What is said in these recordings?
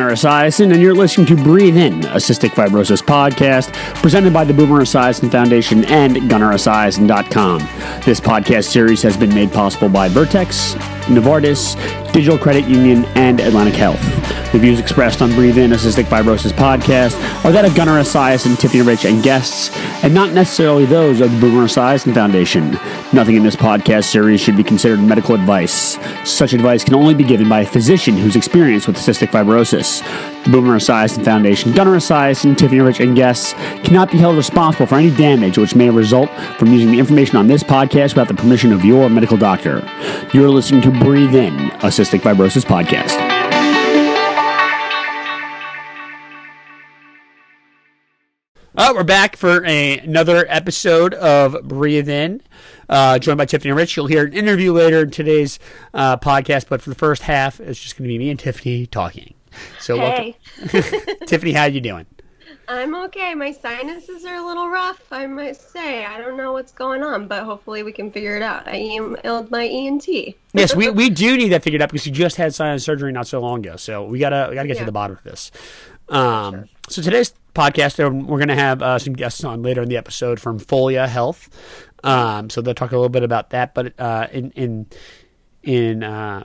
Gunnar Esiason, and you're listening to Breathe In, a cystic fibrosis podcast presented by the Boomer Esiason Foundation and GunnarEsiason.com. This podcast series has been made possible by Vertex, Novartis, Digital Credit Union, and Atlantic Health. The views expressed on Breathe In, a cystic fibrosis podcast are that of Gunnar Esiason, and Tiffany Rich, and guests, and not necessarily those of the Boomer Esiason Foundation. Nothing in this podcast series should be considered medical advice. Such advice can only be given by a physician who's experienced with cystic fibrosis. The Boomer Esiason Foundation, Gunnar Esiason, Tiffany Rich, and guests cannot be held responsible for any damage which may result from using the information on this podcast without the permission of your medical doctor. You're listening to Breathe In, a cystic fibrosis podcast. Oh, we're back for a, another episode of Breathe In, uh, joined by Tiffany Rich. You'll hear an interview later in today's uh, podcast, but for the first half, it's just going to be me and Tiffany talking. So, hey. Tiffany, how you doing? I'm okay. My sinuses are a little rough, I must say. I don't know what's going on, but hopefully we can figure it out. I emailed my ENT. yes, we, we do need that figured out because you just had sinus surgery not so long ago. So we gotta we gotta get Yeah. to the bottom of this. Um, Sure. So today's podcast, uh, we're gonna have uh, some guests on later in the episode from Folia Health. Um, so they'll talk a little bit about that, but uh, in in in uh,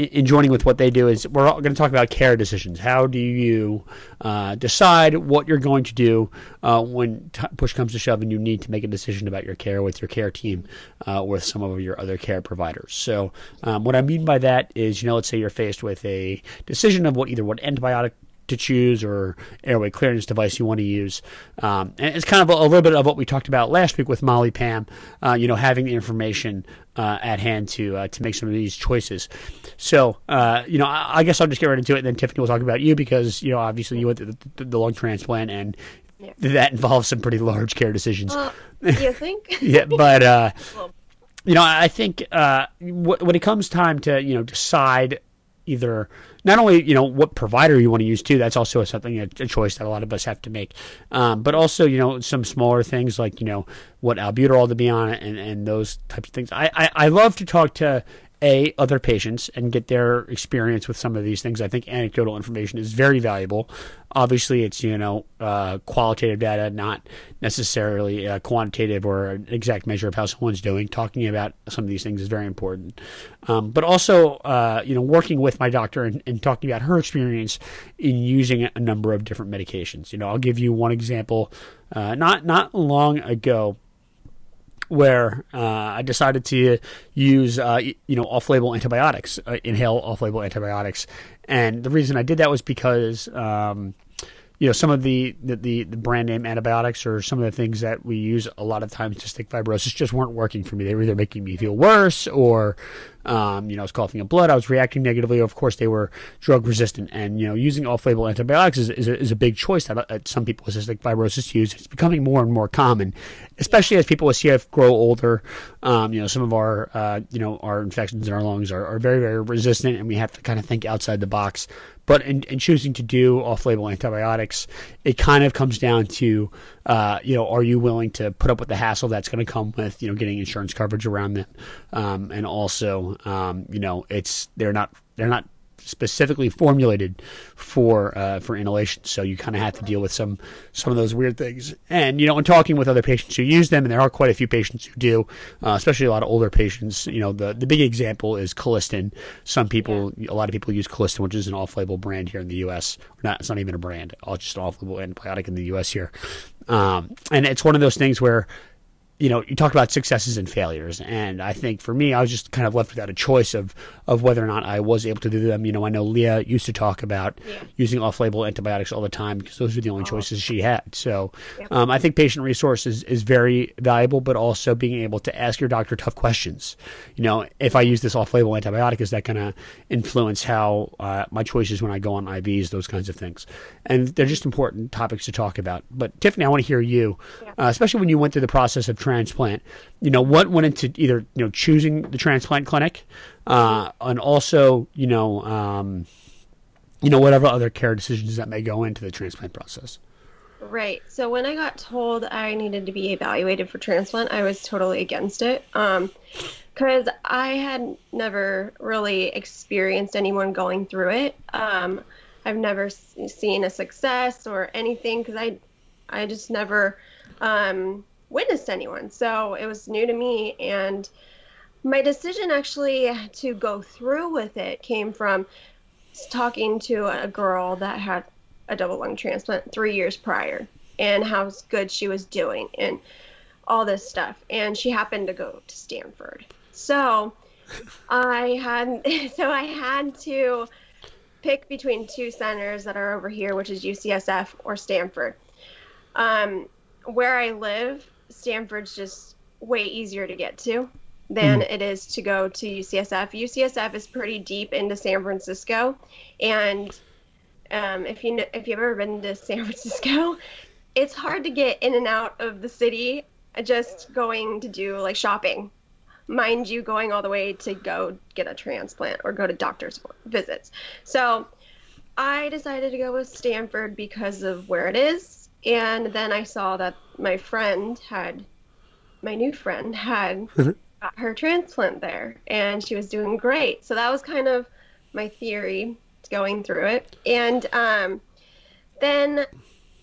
in in joining with what they do is we're all going to talk about care decisions. How do you uh, decide what you're going to do uh, when t- push comes to shove and you need to make a decision about your care with your care team, uh, with some of your other care providers? So, um, what I mean by that is, you know, let's say you're faced with a decision of what either what antibiotic to choose or airway clearance device you want to use. Um, and it's kind of a, a little bit of what we talked about last week with Molly Pam, uh, you know, having the information uh, at hand to uh, to make some of these choices. So, uh, you know, I, I guess I'll just get right into it, and then Tiffany will talk about you because, you know, obviously you went through the, the lung transplant, and Yeah. that involves some pretty large care decisions. You think? yeah, but uh, you know, I think uh, wh- when it comes time to you know decide either not only you know what provider you want to use too, that's also something a, a choice that a lot of us have to make, um, but also you know some smaller things like you know what albuterol to be on and and those types of things. I I, I love to talk to a other patients and get their experience with some of these things. I think anecdotal information is very valuable. Obviously, it's you know uh, qualitative data, not necessarily uh, quantitative or an exact measure of how someone's doing. Talking about some of these things is very important, um, but also uh, you know working with my doctor and, and talking about her experience in using a number of different medications. You know, I'll give you one example. Uh, not not long ago, where uh, I decided to use uh, you know off-label antibiotics, uh, inhale off-label antibiotics, and the reason I did that was because um, you know some of the, the the brand name antibiotics or some of the things that we use a lot of times to stick fibrosis just weren't working for me. They were either making me feel worse or um, you know I was coughing up blood. I was reacting negatively. Of course, they were drug resistant, and you know using off-label antibiotics is, is, a, is a big choice that, uh, some people with cystic fibrosis use. It's becoming more and more common, especially as people with CF grow older. Um, you know some of our uh, you know our infections in our lungs are, are very very resistant, and we have to kind of think outside the box. But in, in choosing to do off-label antibiotics, it kind of comes down to, uh, you know, are you willing to put up with the hassle that's going to come with, you know, getting insurance coverage around them, um, and also, um, you know, it's they're not they're not specifically formulated for uh, for inhalation, so you kind of have to deal with some some of those weird things. And you know, in talking with other patients who use them, and there are quite a few patients who do, uh, especially a lot of older patients. You know, the the big example is Colistin. Some people, a lot of people use Colistin, which is an off-label brand here in the U.S. Not, it's not even a brand; it's just an off-label antibiotic in the U.S. here. Um, and it's one of those things where you know, you talk about successes and failures, and I think for me, I was just kind of left without a choice of of whether or not I was able to do them. You know, I know Leah used to talk about Yeah. using off-label antibiotics all the time because those were the only choices she had. So, um, I think patient resources is very valuable, but also being able to ask your doctor tough questions. You know, if I use this off-label antibiotic, is that going to influence how uh, my choices when I go on IVs, those kinds of things, and they're just important topics to talk about. But Tiffany, I want to hear you, Yeah. uh, especially when you went through the process of transplant. You know, what went into either you know choosing the transplant clinic, uh, and also you know, um, you know, whatever other care decisions that may go into the transplant process. Right. So when I got told I needed to be evaluated for transplant, I was totally against it. Um, because I had never really experienced anyone going through it. Um, I've never seen a success or anything because I, I just never um, witnessed anyone. So it was new to me. And my decision actually to go through with it came from talking to a girl that had a double lung transplant three years prior and how good she was doing and all this stuff. And she happened to go to Stanford. So I had so I had to pick between two centers that are over here, which is UCSF or Stanford. Um, where I live, Stanford's just way easier to get to than it is to go to UCSF. UCSF is pretty deep into San Francisco, and um, if you kn- if you've ever been to San Francisco, it's hard to get in and out of the city just going to do like shopping. Mind you, going all the way to go get a transplant or go to doctor's visits. So I decided to go with Stanford because of where it is. And then I saw that my friend had, my new friend had got her transplant there and she was doing great. So that was kind of my theory going through it. And um, then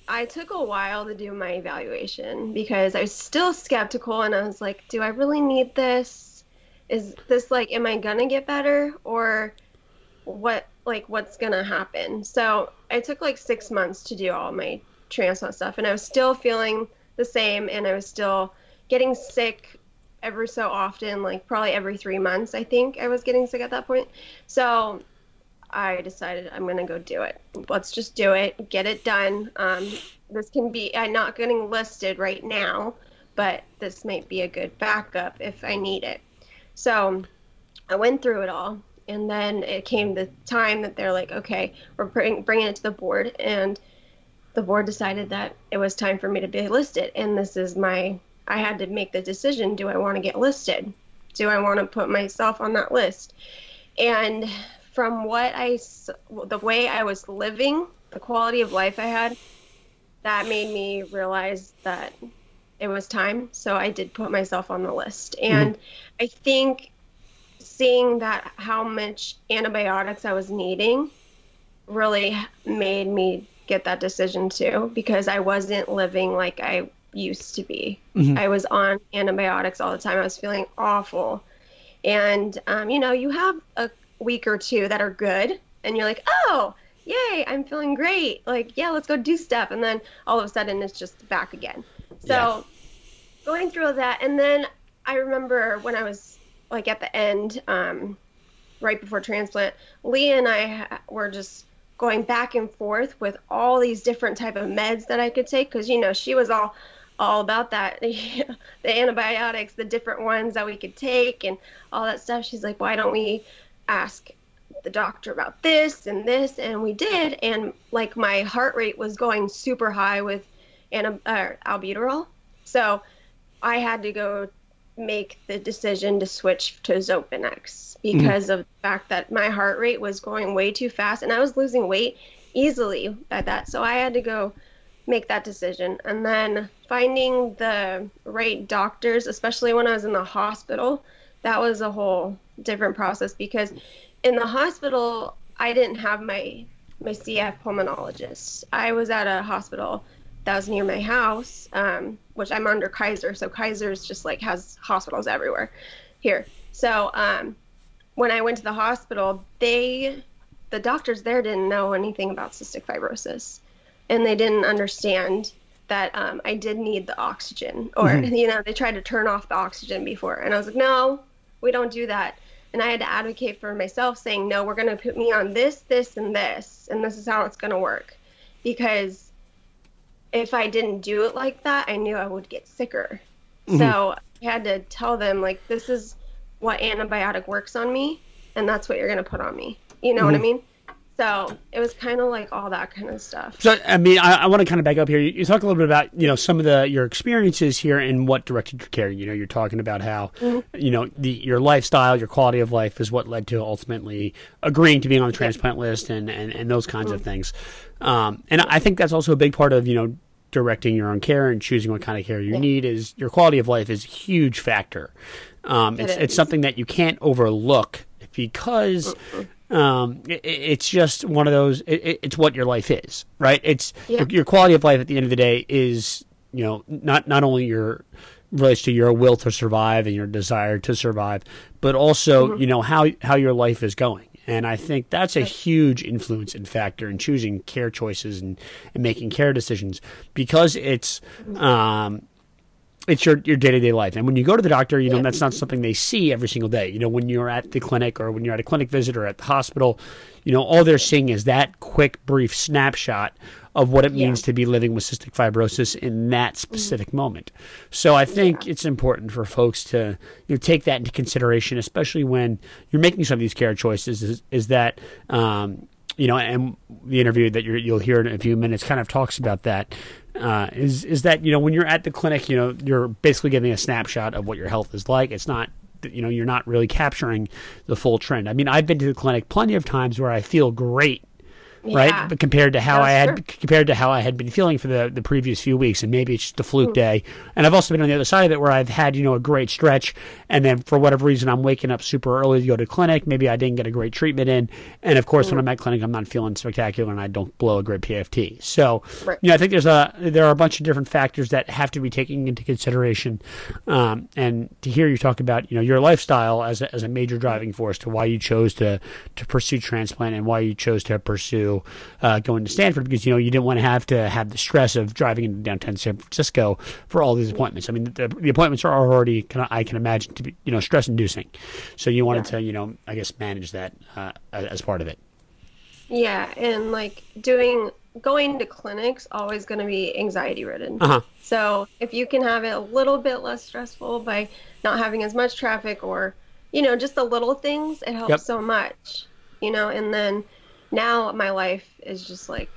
I took a while to do my evaluation because I was still skeptical and I was like, do I really need this? Is this like, am I gonna get better or what, like, what's gonna happen? So I took like six months to do all my transplant stuff and I was still feeling the same and I was still getting sick every so often, like probably every three months, I think I was getting sick at that point. So I decided I'm gonna go do it. Let's just do it, get it done. Um, this can be I'm not getting listed right now, but this might be a good backup if I need it. So I went through it all, and then it came the time that they're like, okay, we're bring, bringing it to the board, and the board decided that it was time for me to be listed, and this is my I had to make the decision: do I want to get listed? Do I want to put myself on that list? And from what I, the way I was living, the quality of life I had, that made me realize that it was time. So I did put myself on the list. Mm-hmm. And I think seeing that how much antibiotics I was needing really made me get that decision too because I wasn't living like I used to be. I was on antibiotics all the time. I was feeling awful. And, um, you know, you have a week or two that are good, and you're like, oh, yay, I'm feeling great. Like, yeah, let's go do stuff. And then all of a sudden it's just back again. So going through all that. And then I remember when I was like at the end, um, right before transplant, Leah and I were just going back and forth with all these different type of meds that I could take because you know she was all all about that the antibiotics the different ones that we could take and all that stuff. She's like why don't we ask the doctor about this and this? And we did and like my heart rate was going super high with uh, albuterol. So I had to go make the decision to switch to Xopenex mm. because of the fact that my heart rate was going way too fast and I was losing weight easily at that. So I had to go make that decision. And then finding the right doctors, especially when I was in the hospital, that was a whole different process because in the hospital I didn't have my my CF pulmonologist. I was at a hospital was near my house, um, which I'm under Kaiser. So Kaiser's just like has hospitals everywhere here. So um, when I went to the hospital, they, the doctors there didn't know anything about cystic fibrosis, and they didn't understand that um, I did need the oxygen, or you know, they tried to turn off the oxygen before, and I was like, no, we don't do that. And I had to advocate for myself, saying, no, we're going to put me on this, this, and this, and this is how it's going to work, because if I didn't do it like that, I knew I would get sicker. Mm-hmm. So I had to tell them like this is what antibiotic works on me, and that's what you're gonna put on me. You know what mm-hmm. I mean? So it was kind of like all that kind of stuff. So, I mean, I, I want to kind of back up here. You, you talk a little bit about, you know, some of the your experiences here and what directed your care. You know, you're talking about how, you know, the your lifestyle, your quality of life is what led to ultimately agreeing to being on the transplant list and, and, and those kinds of things. Um, and I think that's also a big part of, you know, directing your own care and choosing what kind of care you need is your quality of life is a huge factor. Um, it's, it's is. something that you can't overlook because um, it, it's just one of those. It, it's what your life is, right? It's yeah. your, your, quality of life at the end of the day is you know not not only your relates to your will to survive and your desire to survive, but also mm-hmm. you know how how your life is going. And I think that's a huge influence and factor in choosing care choices and, and making care decisions because it's mm-hmm. um, it's your your day to day life. And when you go to the doctor, you know that's not something they see every single day. You know when you're at the clinic or when you're at a clinic visit or at the hospital, you know all they're seeing is that quick, brief snapshot of what it yeah. means to be living with cystic fibrosis in that mm-hmm. specific mm-hmm. moment. So I think yeah. it's important for folks to you know, take that into consideration, especially when you're making some of these care choices. Is, is that um, you know, and the interview that you will hear in a few minutes kind of talks about that. Uh, is is that you know when you're at the clinic, you know, you're basically getting a snapshot of what your health is like. It's not you know you're not really capturing the full trend. I mean, I've been to the clinic plenty of times where I feel great right? But compared to how I had true. compared to how I had been feeling for the, the previous few weeks, and maybe it's just a fluke mm. day. And I've also been on the other side of it where I've had you know a great stretch, and then for whatever reason I'm waking up super early to go to clinic. Maybe I didn't get a great treatment in, and of course mm. when I'm at clinic I'm not feeling spectacular and I don't blow a great PFT. So right. you know I think there's a there are a bunch of different factors that have to be taken into consideration, um, and to hear you talk about you know your lifestyle as a, as a major driving force to why you chose to to pursue transplant and why you chose to pursue uh, going to Stanford because you know you didn't want to have to have the stress of driving into downtown San Francisco for all these appointments. I mean, the, the appointments are already kind of I can imagine to be you know stress inducing, so you wanted yeah. to you know I guess manage that uh, as part of it. Yeah, and like doing going to clinics always going to be anxiety ridden. Uh-huh. So if you can have it a little bit less stressful by not having as much traffic or you know just the little things, it helps yep. so much. You know, and then now my life is just like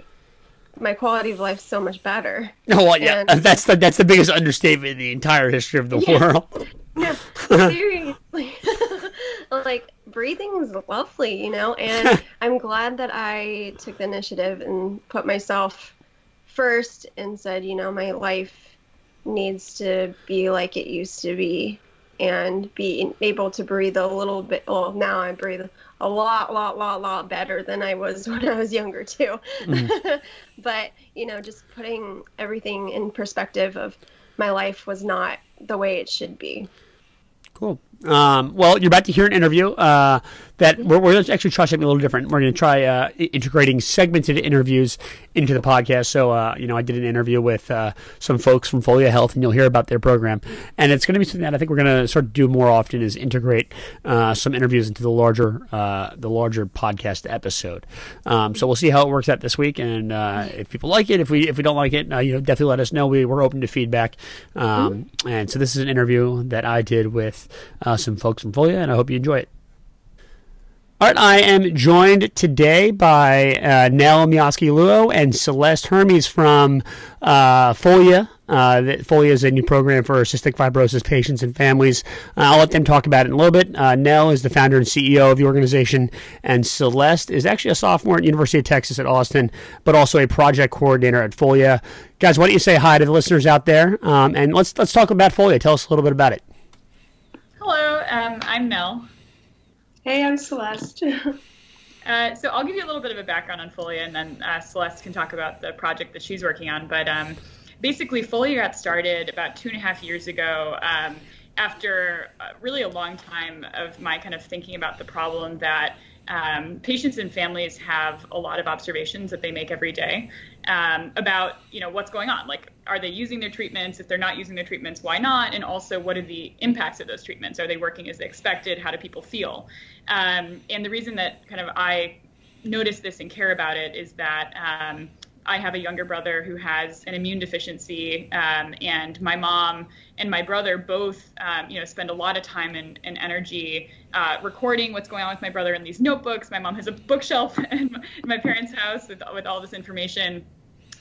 my quality of life so much better. Oh, well, yeah, and, that's the that's the biggest understatement in the entire history of the yeah, world. No, seriously, like breathing is lovely, you know, and I'm glad that I took the initiative and put myself first and said, you know, my life needs to be like it used to be and be able to breathe a little bit. Well, now I breathe a lot, lot, lot, lot better than I was when I was younger too. Mm. but you know, just putting everything in perspective of my life was not the way it should be. Cool. Um, well, you're about to hear an interview uh, that we're, we're going to actually try something a little different. We're going to try uh, integrating segmented interviews into the podcast. So, uh, you know, I did an interview with uh, some folks from Folia Health, and you'll hear about their program. And it's going to be something that I think we're going to sort of do more often is integrate uh, some interviews into the larger uh, the larger podcast episode. Um, so we'll see how it works out this week, and if people like it, if we if we don't like it, you know, definitely let us know. We we're open to feedback. Um, and so this is an interview that I did with uh, some folks from Folia, and I hope you enjoy it. All right, I am joined today by uh, Nell Meosky Luo and Celeste Hermes from uh, Folia. Uh, Folia is a new program for cystic fibrosis patients and families. Uh, I'll let them talk about it in a little bit. Uh, Nell is the founder and CEO of the organization, and Celeste is actually a sophomore at University of Texas at Austin, but also a project coordinator at Folia. Guys, why don't you say hi to the listeners out there, um, and let's let's talk about Folia. Tell us a little bit about it. Hello, um, I'm Nell. Hey, I'm Celeste. uh, so I'll give you a little bit of a background on Folia, and then uh, Celeste can talk about the project that she's working on. But um, basically, Folia got started about two and a half years ago. Um, after uh, really a long time of my kind of thinking about the problem that um, patients and families have a lot of observations that they make every day um, about you know what's going on. Like are they using their treatments? If they're not using their treatments why not? And also what are the impacts of those treatments? Are they working as expected? How do people feel? Um, and the reason that kind of i notice this and care about it is that um, I have a younger brother who has an immune deficiency, um, and my mom and my brother both, um, you know, spend a lot of time and, and energy uh, recording what's going on with my brother in these notebooks. My mom has a bookshelf in my, parents' house with with all this information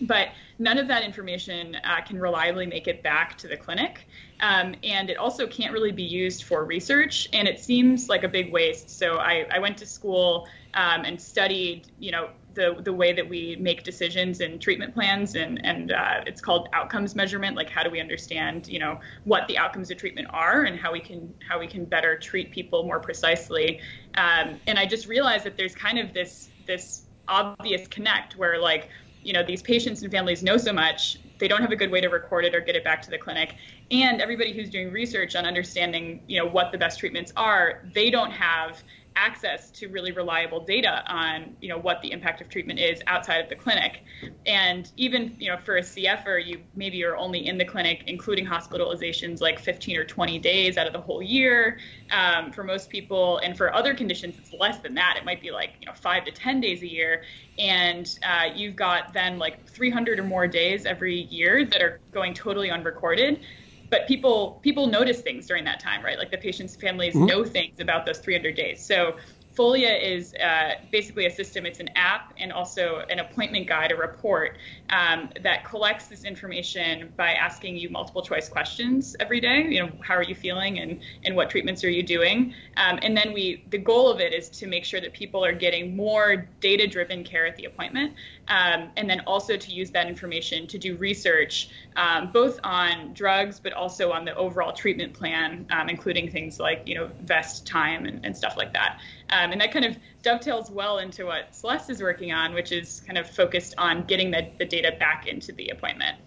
but none of that information uh, can reliably make it back to the clinic. Um, and it also can't really be used for research, and it seems like a big waste. So I, I went to school um, and studied, you know, the the way that we make decisions and treatment plans, and and uh, it's called outcomes measurement. Like how do we understand, you know, what the outcomes of treatment are, and how we can how we can better treat people more precisely. Um, and I just realized that there's kind of this this obvious connect where like you know these patients and families know so much they don't have a good way to record it or get it back to the clinic and everybody who's doing research on understanding you know what the best treatments are they don't have access to really reliable data on you know what the impact of treatment is outside of the clinic. And even you know for a cfer you maybe are only in the clinic including hospitalizations like 15 or 20 days out of the whole year. Um, for most people and for other conditions it's less than that. It might be like you know five to 10 days a year. And uh, you've got then like 300 or more days every year that are going totally unrecorded but people people notice things during that time, right? Like the patient's families mm-hmm. know things about those 300 days. So Folia is uh, basically a system. It's an app and also an appointment guide, a report um, that collects this information by asking you multiple choice questions every day. You know, how are you feeling and and what treatments are you doing? Um, and then we, the goal of it is to make sure that people are getting more data driven care at the appointment, um, and then also to use that information to do research um, both on drugs but also on the overall treatment plan, um, including things like you know vest time and, and stuff like that. Um, and that kind of dovetails well into what Celeste is working on, which is kind of focused on getting the, the data back into the appointment.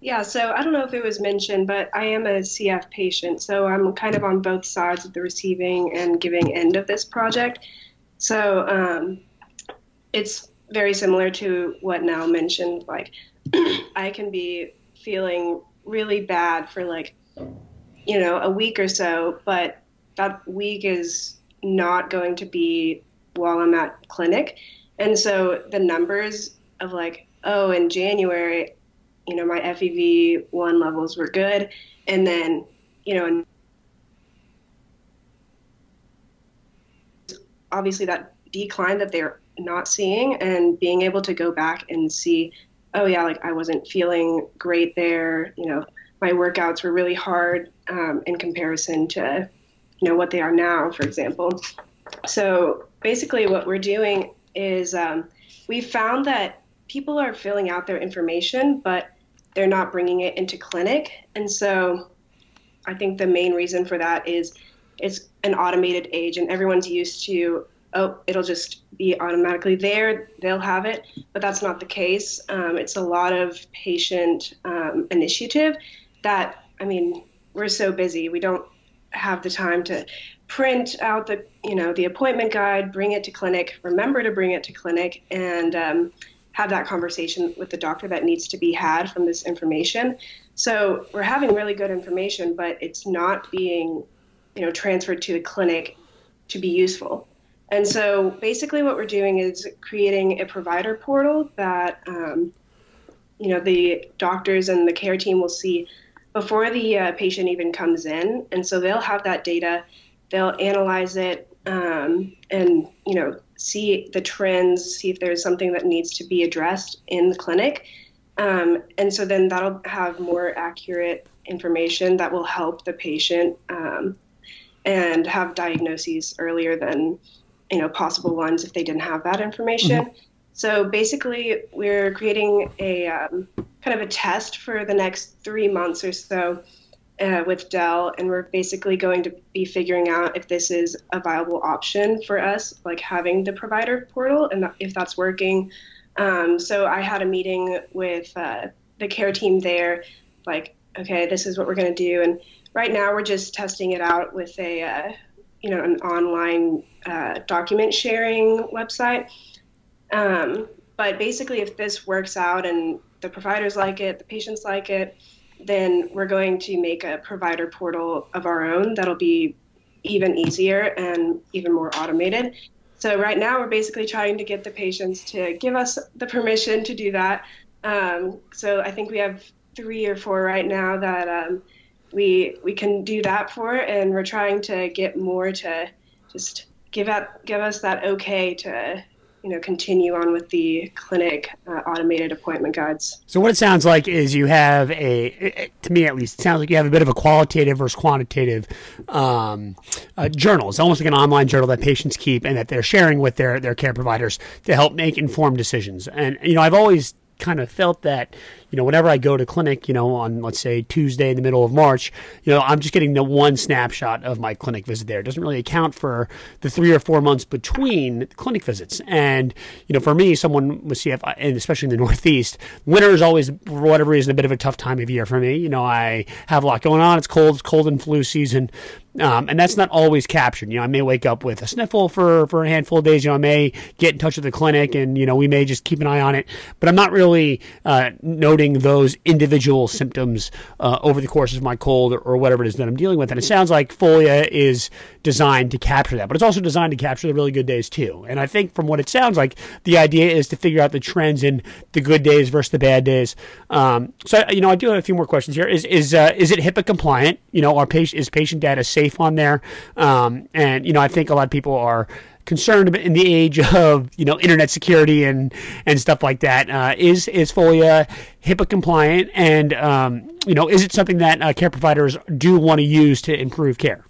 Yeah, so I don't know if it was mentioned, but I am a CF patient, so I'm kind of on both sides of the receiving and giving end of this project. So um, it's very similar to what Nell mentioned. Like, I can be feeling really bad for like, you know, a week or so, but that week is not going to be while I'm at clinic. And so the numbers of like, oh, in January, you know, my FEV1 levels were good. And then, you know, obviously that decline that they're not seeing and being able to go back and see, oh, yeah, like I wasn't feeling great there. You know, my workouts were really hard um, in comparison to you know what they are now, for example. So basically, what we're doing is um, we found that people are filling out their information, but they're not bringing it into clinic, and so I think the main reason for that is it's an automated age, and everyone's used to oh, it'll just be automatically there. They'll have it, but that's not the case. Um, it's a lot of patient um, initiative that, I mean, we're so busy. We don't have the time to print out the you know the appointment guide, bring it to clinic, remember to bring it to clinic, and um, have that conversation with the doctor that needs to be had from this information. So we're having really good information, but it's not being you know transferred to the clinic to be useful. And so basically, what we're doing is creating a provider portal that um, you know the doctors and the care team will see before the uh, patient even comes in, and so they'll have that data. They'll analyze it um, and you know see the trends, see if there's something that needs to be addressed in the clinic, um, and so then that'll have more accurate information that will help the patient um, and have diagnoses earlier than you know possible ones if they didn't have that information. Mm-hmm. So basically, we're creating a um, kind of a test for the next three months or so uh, with Dell, and we're basically going to be figuring out if this is a viable option for us, like having the provider portal, and if that's working. Um, so I had a meeting with uh, the care team there, like, okay, this is what we're going to do, and right now we're just testing it out with a, uh, you know, an online uh, document sharing website. Um, but basically, if this works out and the providers like it, the patients like it, then we're going to make a provider portal of our own that'll be even easier and even more automated. So right now we're basically trying to get the patients to give us the permission to do that. Um, so I think we have three or four right now that um, we we can do that for, and we're trying to get more to just give out give us that okay to you know continue on with the clinic uh, automated appointment guides. So what it sounds like is you have a, to me at least, it sounds like you have a bit of a qualitative versus quantitative um, uh, journal. It's almost like an online journal that patients keep and that they're sharing with their their care providers to help make informed decisions. And you know, I've always kind of felt that you know, whenever I go to clinic, you know, on let's say Tuesday in the middle of March, you know, I'm just getting the one snapshot of my clinic visit there. It doesn't really account for the three or four months between clinic visits. And, you know, for me, someone with CF, and especially in the Northeast, winter is always, for whatever reason, a bit of a tough time of year for me. You know, I have a lot going on. It's cold, it's cold and flu season. Um, and that's not always captured. You know, I may wake up with a sniffle for, for a handful of days. You know, I may get in touch with the clinic and, you know, we may just keep an eye on it. But I'm not really uh, noting those individual symptoms uh, over the course of my cold or, or, whatever it is that I'm dealing with. And it sounds like Folia is designed to capture that, but it's also designed to capture the really good days too. And I think from what it sounds like, the idea is to figure out the trends in the good days versus the bad days. Um, so, you know, I do have a few more questions here. Is is uh, is it HIPAA compliant? You know, are patient is patient data safe on there? Um, and you know, I think a lot of people are concerned in the age of you know internet security and and stuff like that. Uh, is is Folia HIPAA compliant, and um, you know is it something that uh, care providers do want to use to improve care?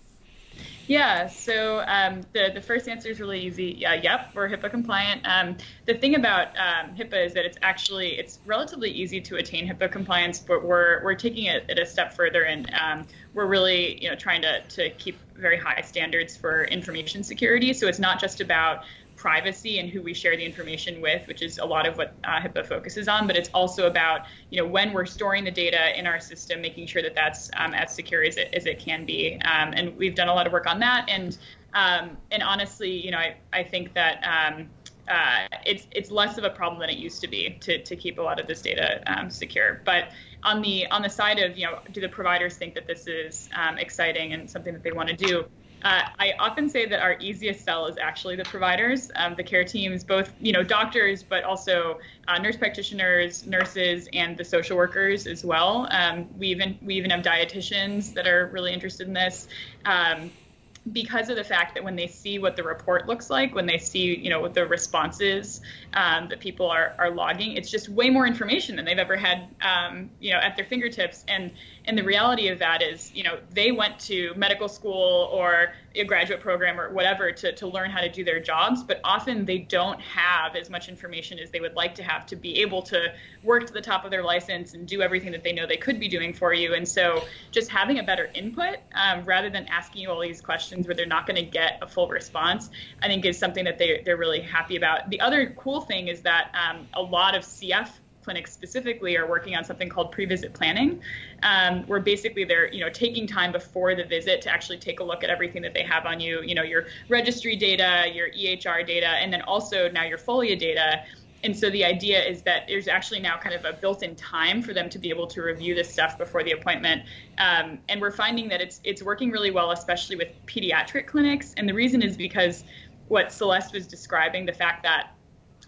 Yeah, so um, the, the first answer is really easy. Yeah, yep, we're HIPAA compliant. Um, the thing about um, HIPAA is that it's actually it's relatively easy to attain HIPAA compliance, but we're we're taking it, it a step further, and um, we're really you know trying to to keep very high standards for information security. So it's not just about privacy and who we share the information with, which is a lot of what uh, HIPAA focuses on. But it's also about, you know, when we're storing the data in our system, making sure that that's um, as secure as it, as it can be. Um, and we've done a lot of work on that. And um, and honestly, you know, I, I think that um, uh, it's it's less of a problem than it used to be to, to keep a lot of this data um, secure. But on the on the side of you know, do the providers think that this is um, exciting and something that they want to do? Uh, I often say that our easiest sell is actually the providers, um, the care teams, both you know doctors, but also uh, nurse practitioners, nurses, and the social workers as well. Um, we even we even have dietitians that are really interested in this. Um, because of the fact that when they see what the report looks like, when they see, you know, what the responses um, that people are, are logging, it's just way more information than they've ever had, um, you know, at their fingertips. And and the reality of that is, you know, they went to medical school or a graduate program or whatever to, to learn how to do their jobs, but often they don't have as much information as they would like to have to be able to work to the top of their license and do everything that they know they could be doing for you. And so just having a better input um, rather than asking you all these questions where they're not going to get a full response, I think is something that they, they're really happy about. The other cool thing is that um, a lot of CF clinics specifically are working on something called pre-visit planning, um, where basically they're you know taking time before the visit to actually take a look at everything that they have on you, you know your registry data, your EHR data, and then also now your Folia data. And so the idea is that there's actually now kind of a built-in time for them to be able to review this stuff before the appointment. Um, and we're finding that it's it's working really well, especially with pediatric clinics. And the reason is because what Celeste was describing, the fact that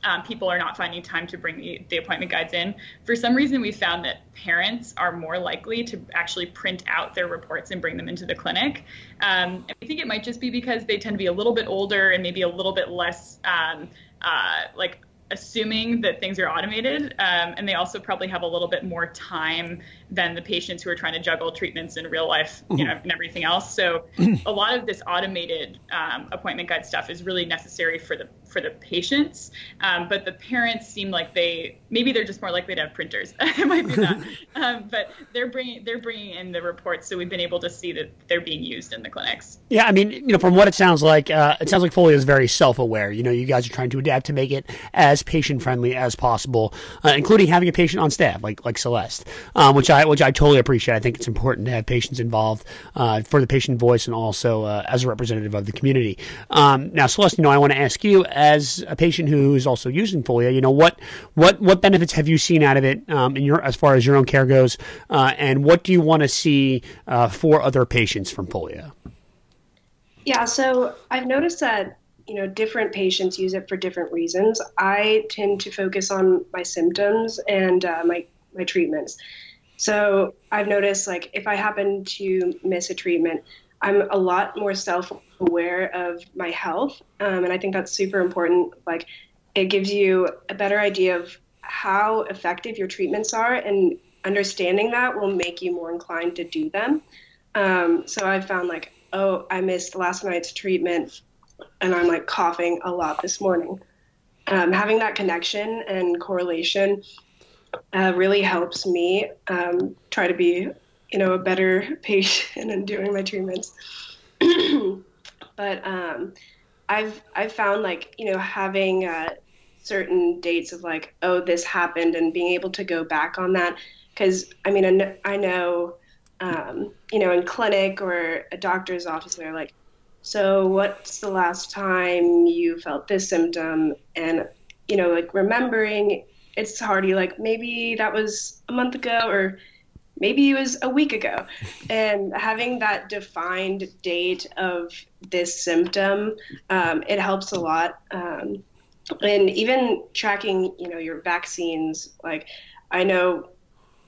um, people are not finding time to bring the, the, appointment guides in. For some reason, we found that parents are more likely to actually print out their reports and bring them into the clinic. Um, I think it might just be because they tend to be a little bit older and maybe a little bit less um, uh, like assuming that things are automated um, and they also probably have a little bit more time than the patients who are trying to juggle treatments in real life you know and everything else so a lot of this automated um, appointment guide stuff is really necessary for the for the patients um, but the parents seem like they maybe they're just more likely to have printers. It might be that. Um, but they're bringing they're bringing in the reports so we've been able to see that they're being used in the clinics. Yeah i mean you know from what it sounds like uh, it sounds like Folia is very self-aware. You know you guys are trying to adapt to make it as patient friendly as possible uh, including having a patient on staff like like celeste um, which i which i totally appreciate. I think it's important to have patients involved uh, for the patient voice and also uh, as a representative of the community. Um, now celeste you know i want to ask you as a patient who is also using Folia, you know what what what benefits have you seen out of it um, in your as far as your own care goes, uh, and what do you want to see uh, for other patients from Folia? Yeah, so I've noticed that you know different patients use it for different reasons. I tend to focus on my symptoms and uh, my my treatments. So I've noticed like if I happen to miss a treatment, I'm a lot more self aware of my health. Um, and I think that's super important. Like it gives you a better idea of how effective your treatments are, and understanding that will make you more inclined to do them. Um, so I found like, oh, I missed last night's treatment, and I'm like coughing a lot this morning. Um, having that connection and correlation uh, really helps me um, try to be, you know, a better patient and doing my treatments. but um, I've I've found like you know having uh, certain dates of like oh this happened and being able to go back on that. Because I mean I know um, you know in clinic or a doctor's office they're like so what's the last time you felt this symptom? And you know like remembering it's hard hardy like maybe that was a month ago or maybe it was a week ago. And having that defined date of this symptom um, it helps a lot. Um, and even tracking you know your vaccines like i know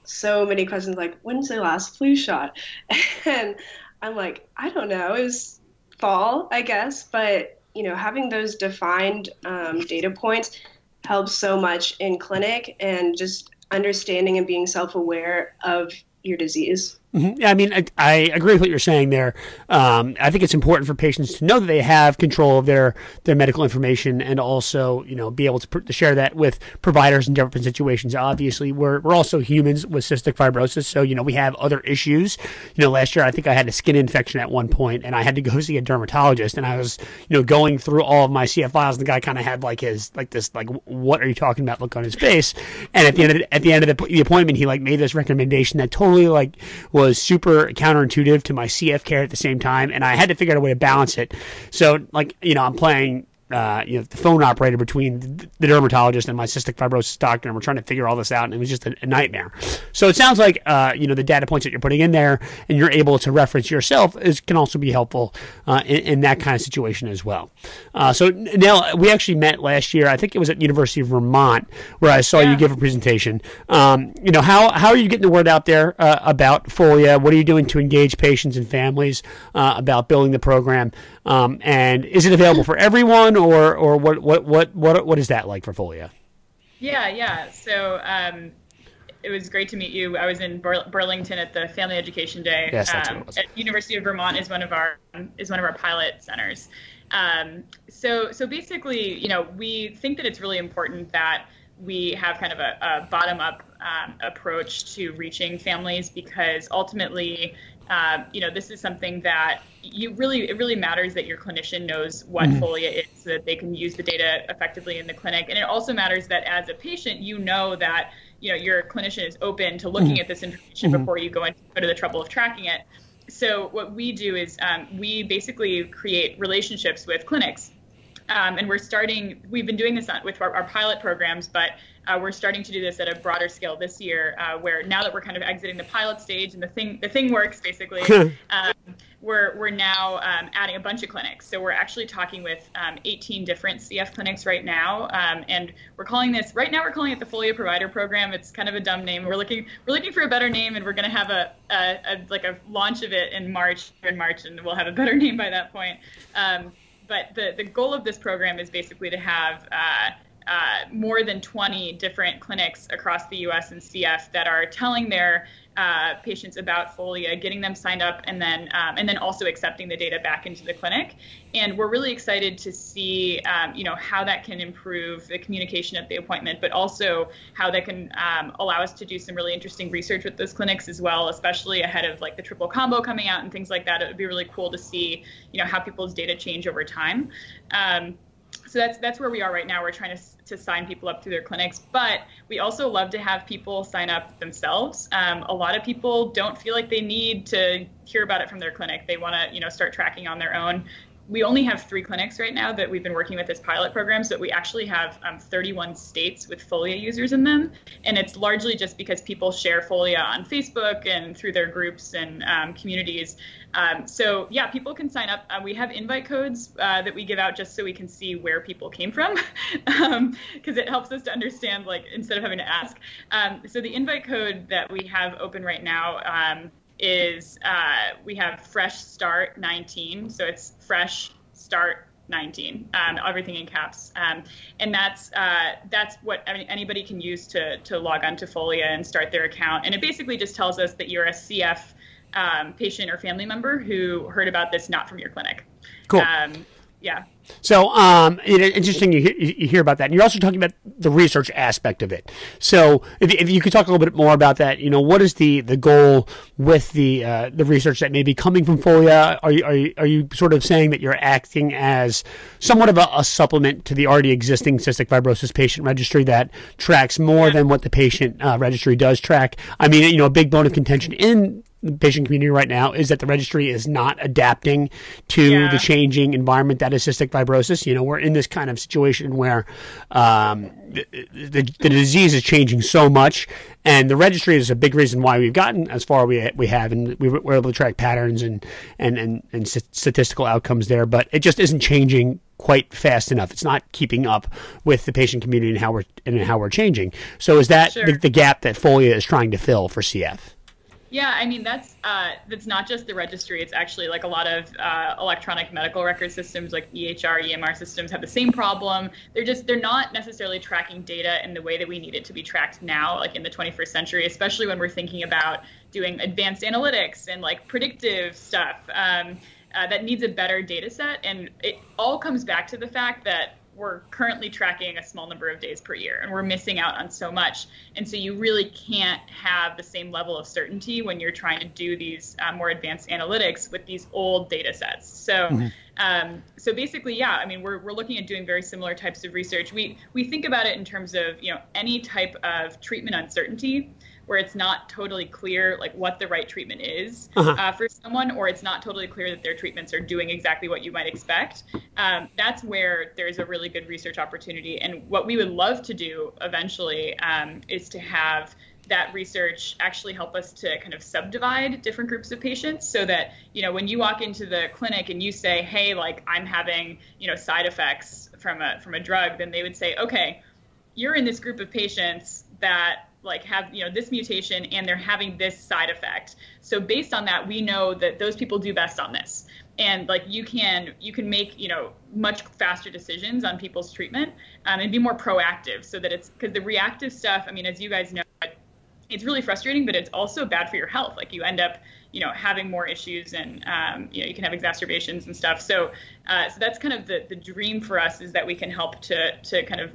so many questions like when's the last flu shot? And i'm like i don't know. It was fall i guess. But you know having those defined um, data points helps so much in clinic and just understanding and being self-aware of your disease Mm-hmm. I mean, I, I, agree with what you're saying there. Um, I think it's important for patients to know that they have control of their, their medical information and also, you know, be able to, pr- to share that with providers in different situations. Obviously, we're, we're also humans with cystic fibrosis, so, you know, we have other issues. You know, last year I think I had a skin infection at one point and I had to go see a dermatologist and I was, you know, going through all of my CF files and the guy kind of had like his, like this, like, what are you talking about look on his face. And at the end of the, at the end of the, the appointment, he like made this recommendation that totally like was super counterintuitive to my CF care at the same time, and I had to figure out a way to balance it. So, like, you know, I'm playing uh, you know, the phone operator between the dermatologist and my cystic fibrosis doctor, and we're trying to figure all this out, and it was just a, a nightmare. So it sounds like, uh, you know, the data points that you're putting in there and you're able to reference yourself is can also be helpful uh, in, in, that kind of situation as well. Uh, so Nell, we actually met last year. I think it was at University of Vermont where I saw yeah. you give a presentation. Um, you know, how how are you getting the word out there uh, about Folia? What are you doing to engage patients and families uh, about building the program? Um, and is it available for everyone? or or what what what what what is that like for Folia? Yeah, yeah. So um, it was great to meet you. I was in Bur- Burlington at the Family Education Day. Yes, that's um, what it was. At University of Vermont is one of our is one of our pilot centers. Um, so so basically, you know, we think that it's really important that we have kind of a, a bottom up um, approach to reaching families because ultimately um, you know, this is something that you really, it really matters that your clinician knows what mm-hmm. folia is so that they can use the data effectively in the clinic. And it also matters that as a patient, you know that, you know, your clinician is open to looking mm-hmm. at this information mm-hmm. before you go and go to the trouble of tracking it. So what we do is um, we basically create relationships with clinics um, and we're starting, we've been doing this with our, our pilot programs, but uh, we're starting to do this at a broader scale this year, uh, where now that we're kind of exiting the pilot stage and the thing the thing works basically, um, we're we're now um, adding a bunch of clinics. So we're actually talking with um, 18 different CF clinics right now, um, and we're calling this right now we're calling it the Folia Provider Program. It's kind of a dumb name. We're looking we're looking for a better name, and we're going to have a, a, a, like a launch of it in March in March, and we'll have a better name by that point. Um, but the the goal of this program is basically to have uh, uh, more than 20 different clinics across the U.S. and CF that are telling their uh, patients about Folia, getting them signed up, and then um, and then also accepting the data back into the clinic. And we're really excited to see, um, you know, how that can improve the communication at the appointment, but also how that can um, allow us to do some really interesting research with those clinics as well, especially ahead of like the triple combo coming out and things like that. It would be really cool to see, you know, how people's data change over time. So that's that's where we are right now. We're trying to to sign people up through their clinics, but we also love to have people sign up themselves. Um, a lot of people don't feel like they need to hear about it from their clinic. They want to you know start tracking on their own we only have three clinics right now that we've been working with as pilot programs, but we actually have um, 31 states with Folia users in them. And it's largely just because people share Folia on Facebook and through their groups and um, communities. Um, so, yeah, people can sign up. Uh, we have invite codes uh, that we give out just so we can see where people came from, because um, it helps us to understand, like, instead of having to ask. Um, so, the invite code that we have open right now is uh, we have Fresh Start 19. So it's Fresh Start 19, um, everything in caps. Um, and that's uh, that's what I mean, anybody can use to, to log on to Folia and start their account. And it basically just tells us that you're a CF um, patient or family member who heard about this not from your clinic. Cool. Yeah. So, um, it, interesting you, you hear about that. And you're also talking about the research aspect of it. So, if, if you could talk a little bit more about that, you know, what is the, the goal with the uh, the research that may be coming from Folia? Are you, are you, are you sort of saying that you're acting as somewhat of a, a supplement to the already existing cystic fibrosis patient registry that tracks more than what the patient uh, registry does track? I mean, you know, a big bone of contention in the patient community right now is that the registry is not adapting to yeah. the changing environment that is cystic fibrosis. You know, we're in this kind of situation where um, the, the, the, disease is changing so much, and the registry is a big reason why we've gotten as far we we have, and we were able to track patterns and and and, and statistical outcomes there. But it just isn't changing quite fast enough. It's not keeping up with the patient community and how we're and how we're changing. So is that sure. the, the gap that Folia is trying to fill for CF? Yeah, I mean that's uh, that's not just the registry. It's actually like a lot of uh, electronic medical record systems, like EHR, EMR systems, have the same problem. They're just they're not necessarily tracking data in the way that we need it to be tracked now, like in the 21st century, especially when we're thinking about doing advanced analytics and like predictive stuff. Um, uh, that needs a better data set, and it all comes back to the fact that we're currently tracking a small number of days per year and we're missing out on so much. And so you really can't have the same level of certainty when you're trying to do these uh, more advanced analytics with these old data sets. So mm-hmm. um, so basically yeah i mean we're, we're looking at doing very similar types of research. We we think about it in terms of you know any type of treatment uncertainty where it's not totally clear like what the right treatment is uh-huh. uh, for someone, or it's not totally clear that their treatments are doing exactly what you might expect. Um, that's where there's a really good research opportunity. And what we would love to do eventually um, is to have that research actually help us to kind of subdivide different groups of patients so that you know when you walk into the clinic and you say hey like i'm having you know side effects from a from a drug then they would say okay you're in this group of patients that like have you know this mutation and they're having this side effect. So based on that we know that those people do best on this. And like you can you can make you know much faster decisions on people's treatment um, and be more proactive so that it's because the reactive stuff i mean as you guys know it's really frustrating but it's also bad for your health. Like you end up you know having more issues and um, you know you can have exacerbations and stuff. So uh, so that's kind of the the dream for us is that we can help to to kind of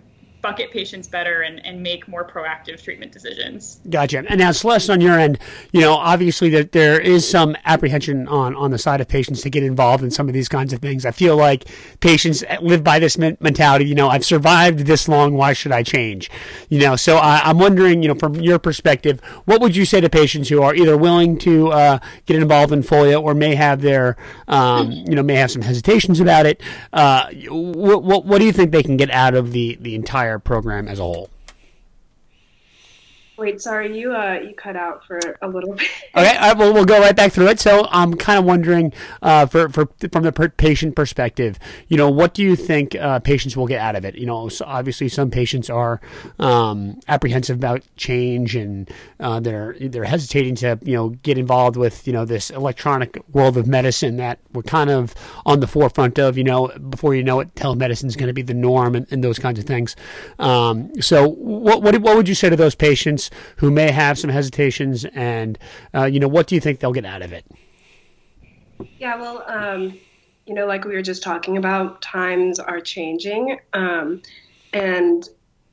bucket patients better and, and make more proactive treatment decisions. Gotcha. And now, Celeste, on your end, you know, obviously that there is some apprehension on, on the side of patients to get involved in some of these kinds of things. I feel like patients live by this mentality, you know, I've survived this long, why should I change? You know, so I, I'm wondering, you know, from your perspective, what would you say to patients who are either willing to uh, get involved in Folia or may have their, um, you know, may have some hesitations about it? Uh, what, what, what do you think they can get out of the, the entire program as a whole. Wait, sorry, you uh, you cut out for a little bit. okay, right, well, we'll go right back through it. So I'm kind of wondering, uh, for, for from the patient perspective, you know, what do you think uh, patients will get out of it? You know, so obviously some patients are um, apprehensive about change and uh, they're they're hesitating to you know get involved with you know this electronic world of medicine that we're kind of on the forefront of. You know, before you know it, telemedicine is going to be the norm and, and those kinds of things. Um, so what, what what would you say to those patients? Who may have some hesitations, and uh, you know, what do you think they'll get out of it? Yeah, well, um, you know, like we were just talking about, times are changing, um, and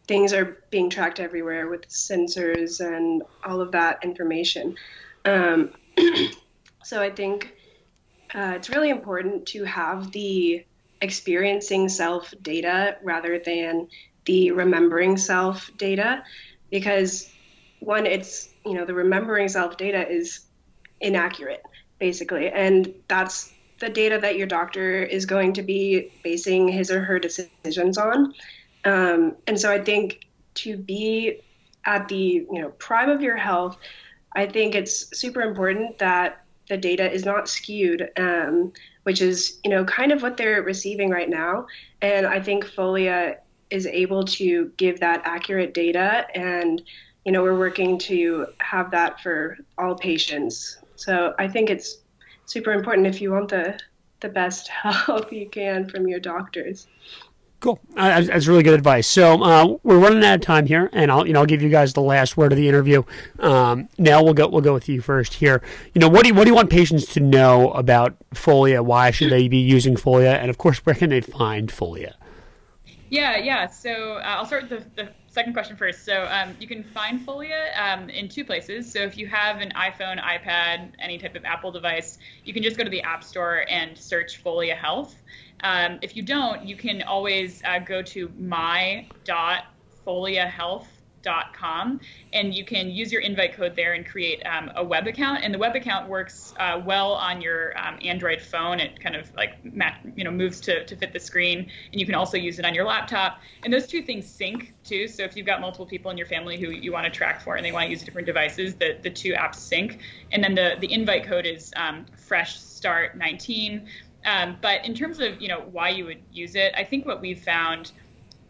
things are being tracked everywhere with sensors and all of that information. Um, so I think uh, it's really important to have the experiencing self data rather than the remembering self data because one, it's you know the remembering self data is inaccurate basically, and that's the data that your doctor is going to be basing his or her decisions on. Um, and so I think to be at the you know prime of your health, I think it's super important that the data is not skewed, um, which is you know kind of what they're receiving right now. And I think Folia is able to give that accurate data and you know, we're working to have that for all patients. So I think it's super important if you want the the best help you can from your doctors. Cool. Uh, that's really good advice. So uh, we're running out of time here, and I'll you know I'll give you guys the last word of the interview. Um, now we'll go we'll go with you first here. You know what do you, what do you want patients to know about Folia? Why should they be using Folia? And of course, where can they find Folia? Yeah, yeah. So uh, I'll start with the, the second question first. So um, you can find Folia um, in two places. So if you have an iPhone, iPad, any type of Apple device, you can just go to the App Store and search Folia Health. Um, if you don't, you can always uh, go to my.foliahealth.com and you can use your invite code there and create um, a web account. And the web account works uh, well on your um, Android phone. It kind of like you know moves to, to fit the screen, and you can also use it on your laptop. And those two things sync too. So if you've got multiple people in your family who you want to track for and they want to use different devices, the, the two apps sync. And then the, the invite code is um, Fresh Start 19. Um, but in terms of you know why you would use it, I think what we've found,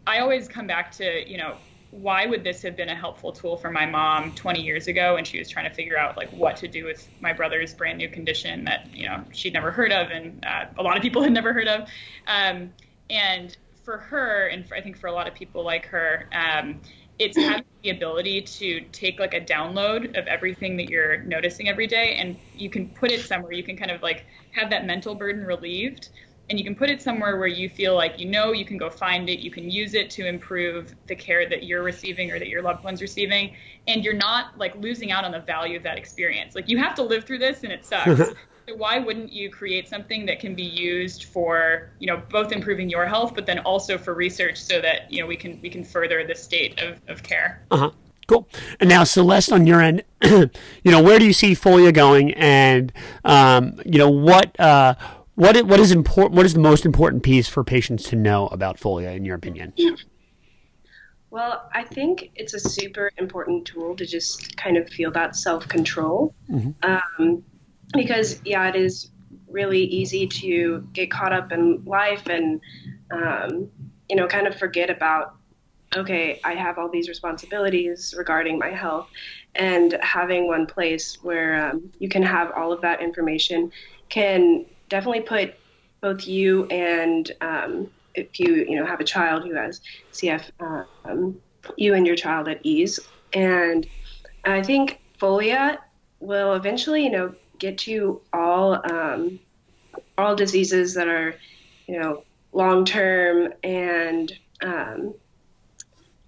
I always come back to you know why would this have been a helpful tool for my mom 20 years ago when she was trying to figure out like what to do with my brother's brand new condition that you know she'd never heard of and uh, a lot of people had never heard of, um, and for her and for, I think for a lot of people like her. Um, it's having the ability to take like a download of everything that you're noticing every day and you can put it somewhere you can kind of like have that mental burden relieved and you can put it somewhere where you feel like you know you can go find it you can use it to improve the care that you're receiving or that your loved one's receiving and you're not like losing out on the value of that experience. Like you have to live through this and it sucks. So why wouldn't you create something that can be used for you know both improving your health but then also for research so that you know we can we can further the state of, of care? Uh-huh. Cool. And now, Celeste, on your end, you know, where do you see Folia going, and um, you know what uh, what is, what is important? What is the most important piece for patients to know about Folia, in your opinion? Well, I think it's a super important tool to just kind of feel that self control, mm-hmm. um, because yeah, it is really easy to get caught up in life and um, you know kind of forget about okay, I have all these responsibilities regarding my health, and having one place where um, you can have all of that information can definitely put both you and um, if you you know have a child who has CF, um, you and your child at ease. And I think Folia will eventually you know get to all um, all diseases that are you know long term and um,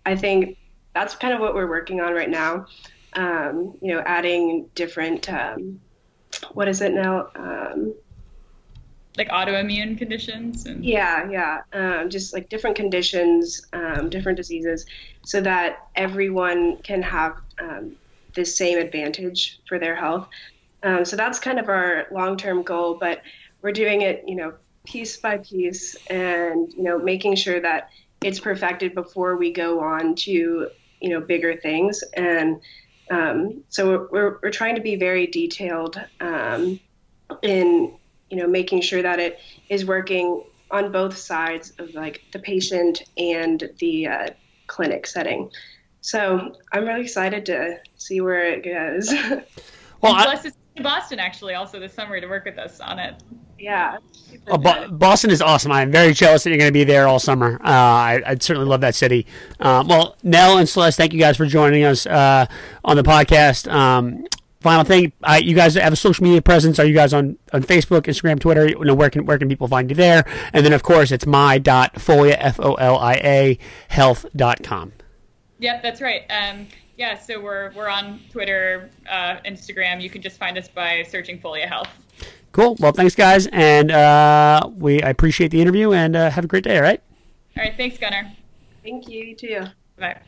I think that's kind of what we're working on right now. Um, you know, adding different um, what is it now? Like autoimmune conditions and yeah yeah. Um, just like different conditions um, different diseases so that everyone can have um, the same advantage for their health. Um, so that's kind of our long-term goal but we're doing it you know piece by piece and you know making sure that it's perfected before we go on to you know bigger things. And um, so we're, we're trying to be very detailed um, in you know making sure that it is working on both sides of like the patient and the uh, clinic setting. So i'm really excited to see where it goes. Well I, in boston actually also this summer to work with us on it. Yeah. Oh, Bo- boston is awesome. I'm very jealous that you're going to be there all summer. Uh, I, would certainly love that city. Um, well nell and celeste thank you guys for joining us uh, on the podcast. Um, final thing, I, you guys have a social media presence. Are you guys on, on Facebook, Instagram, Twitter? You know, where can where can people find you there? And then of course it's my dot folia f o l i a health dot com. Yep, that's right. Um, yeah, so we're we're on Twitter, uh, Instagram. You can just find us by searching Folia Health. Cool. Well, thanks, guys, and uh, we I appreciate the interview, and uh, have a great day. All right. All right. Thanks, Gunnar. Thank you. You too. Bye.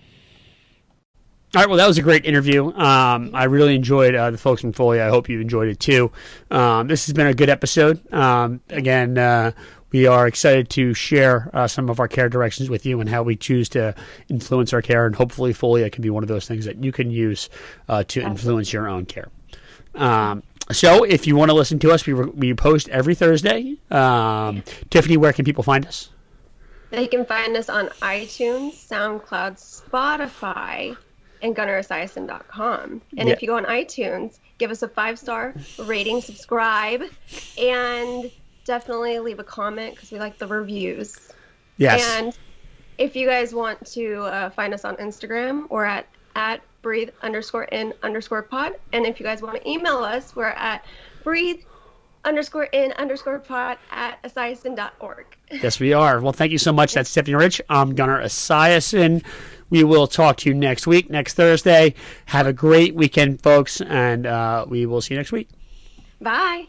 All right, well, that was a great interview. Um, I really enjoyed uh, the folks from Folia. I hope you enjoyed it too. Um, this has been a good episode. Um, again, uh, we are excited to share uh, some of our care directions with you and how we choose to influence our care. And hopefully, Folia can be one of those things that you can use uh, to influence your own care. Um, so, if you want to listen to us, we, re- we post every Thursday. Um, Tiffany, where can people find us? They can find us on iTunes, SoundCloud, Spotify and gunneresiason.com. And yeah. if you go on iTunes, give us a five star rating, subscribe, and definitely leave a comment because we like the reviews. Yes. And if you guys want to uh, find us on Instagram, we're at at breathe underscore in underscore pod. And if you guys want to email us, we're at breathe underscore in underscore pod at esiason.org. Yes, we are. Well, thank you so much. That's Stephanie Rich. I'm Gunnar Esiason. We will talk to you next week, next Thursday. Have a great weekend, folks, and uh, we will see you next week. Bye.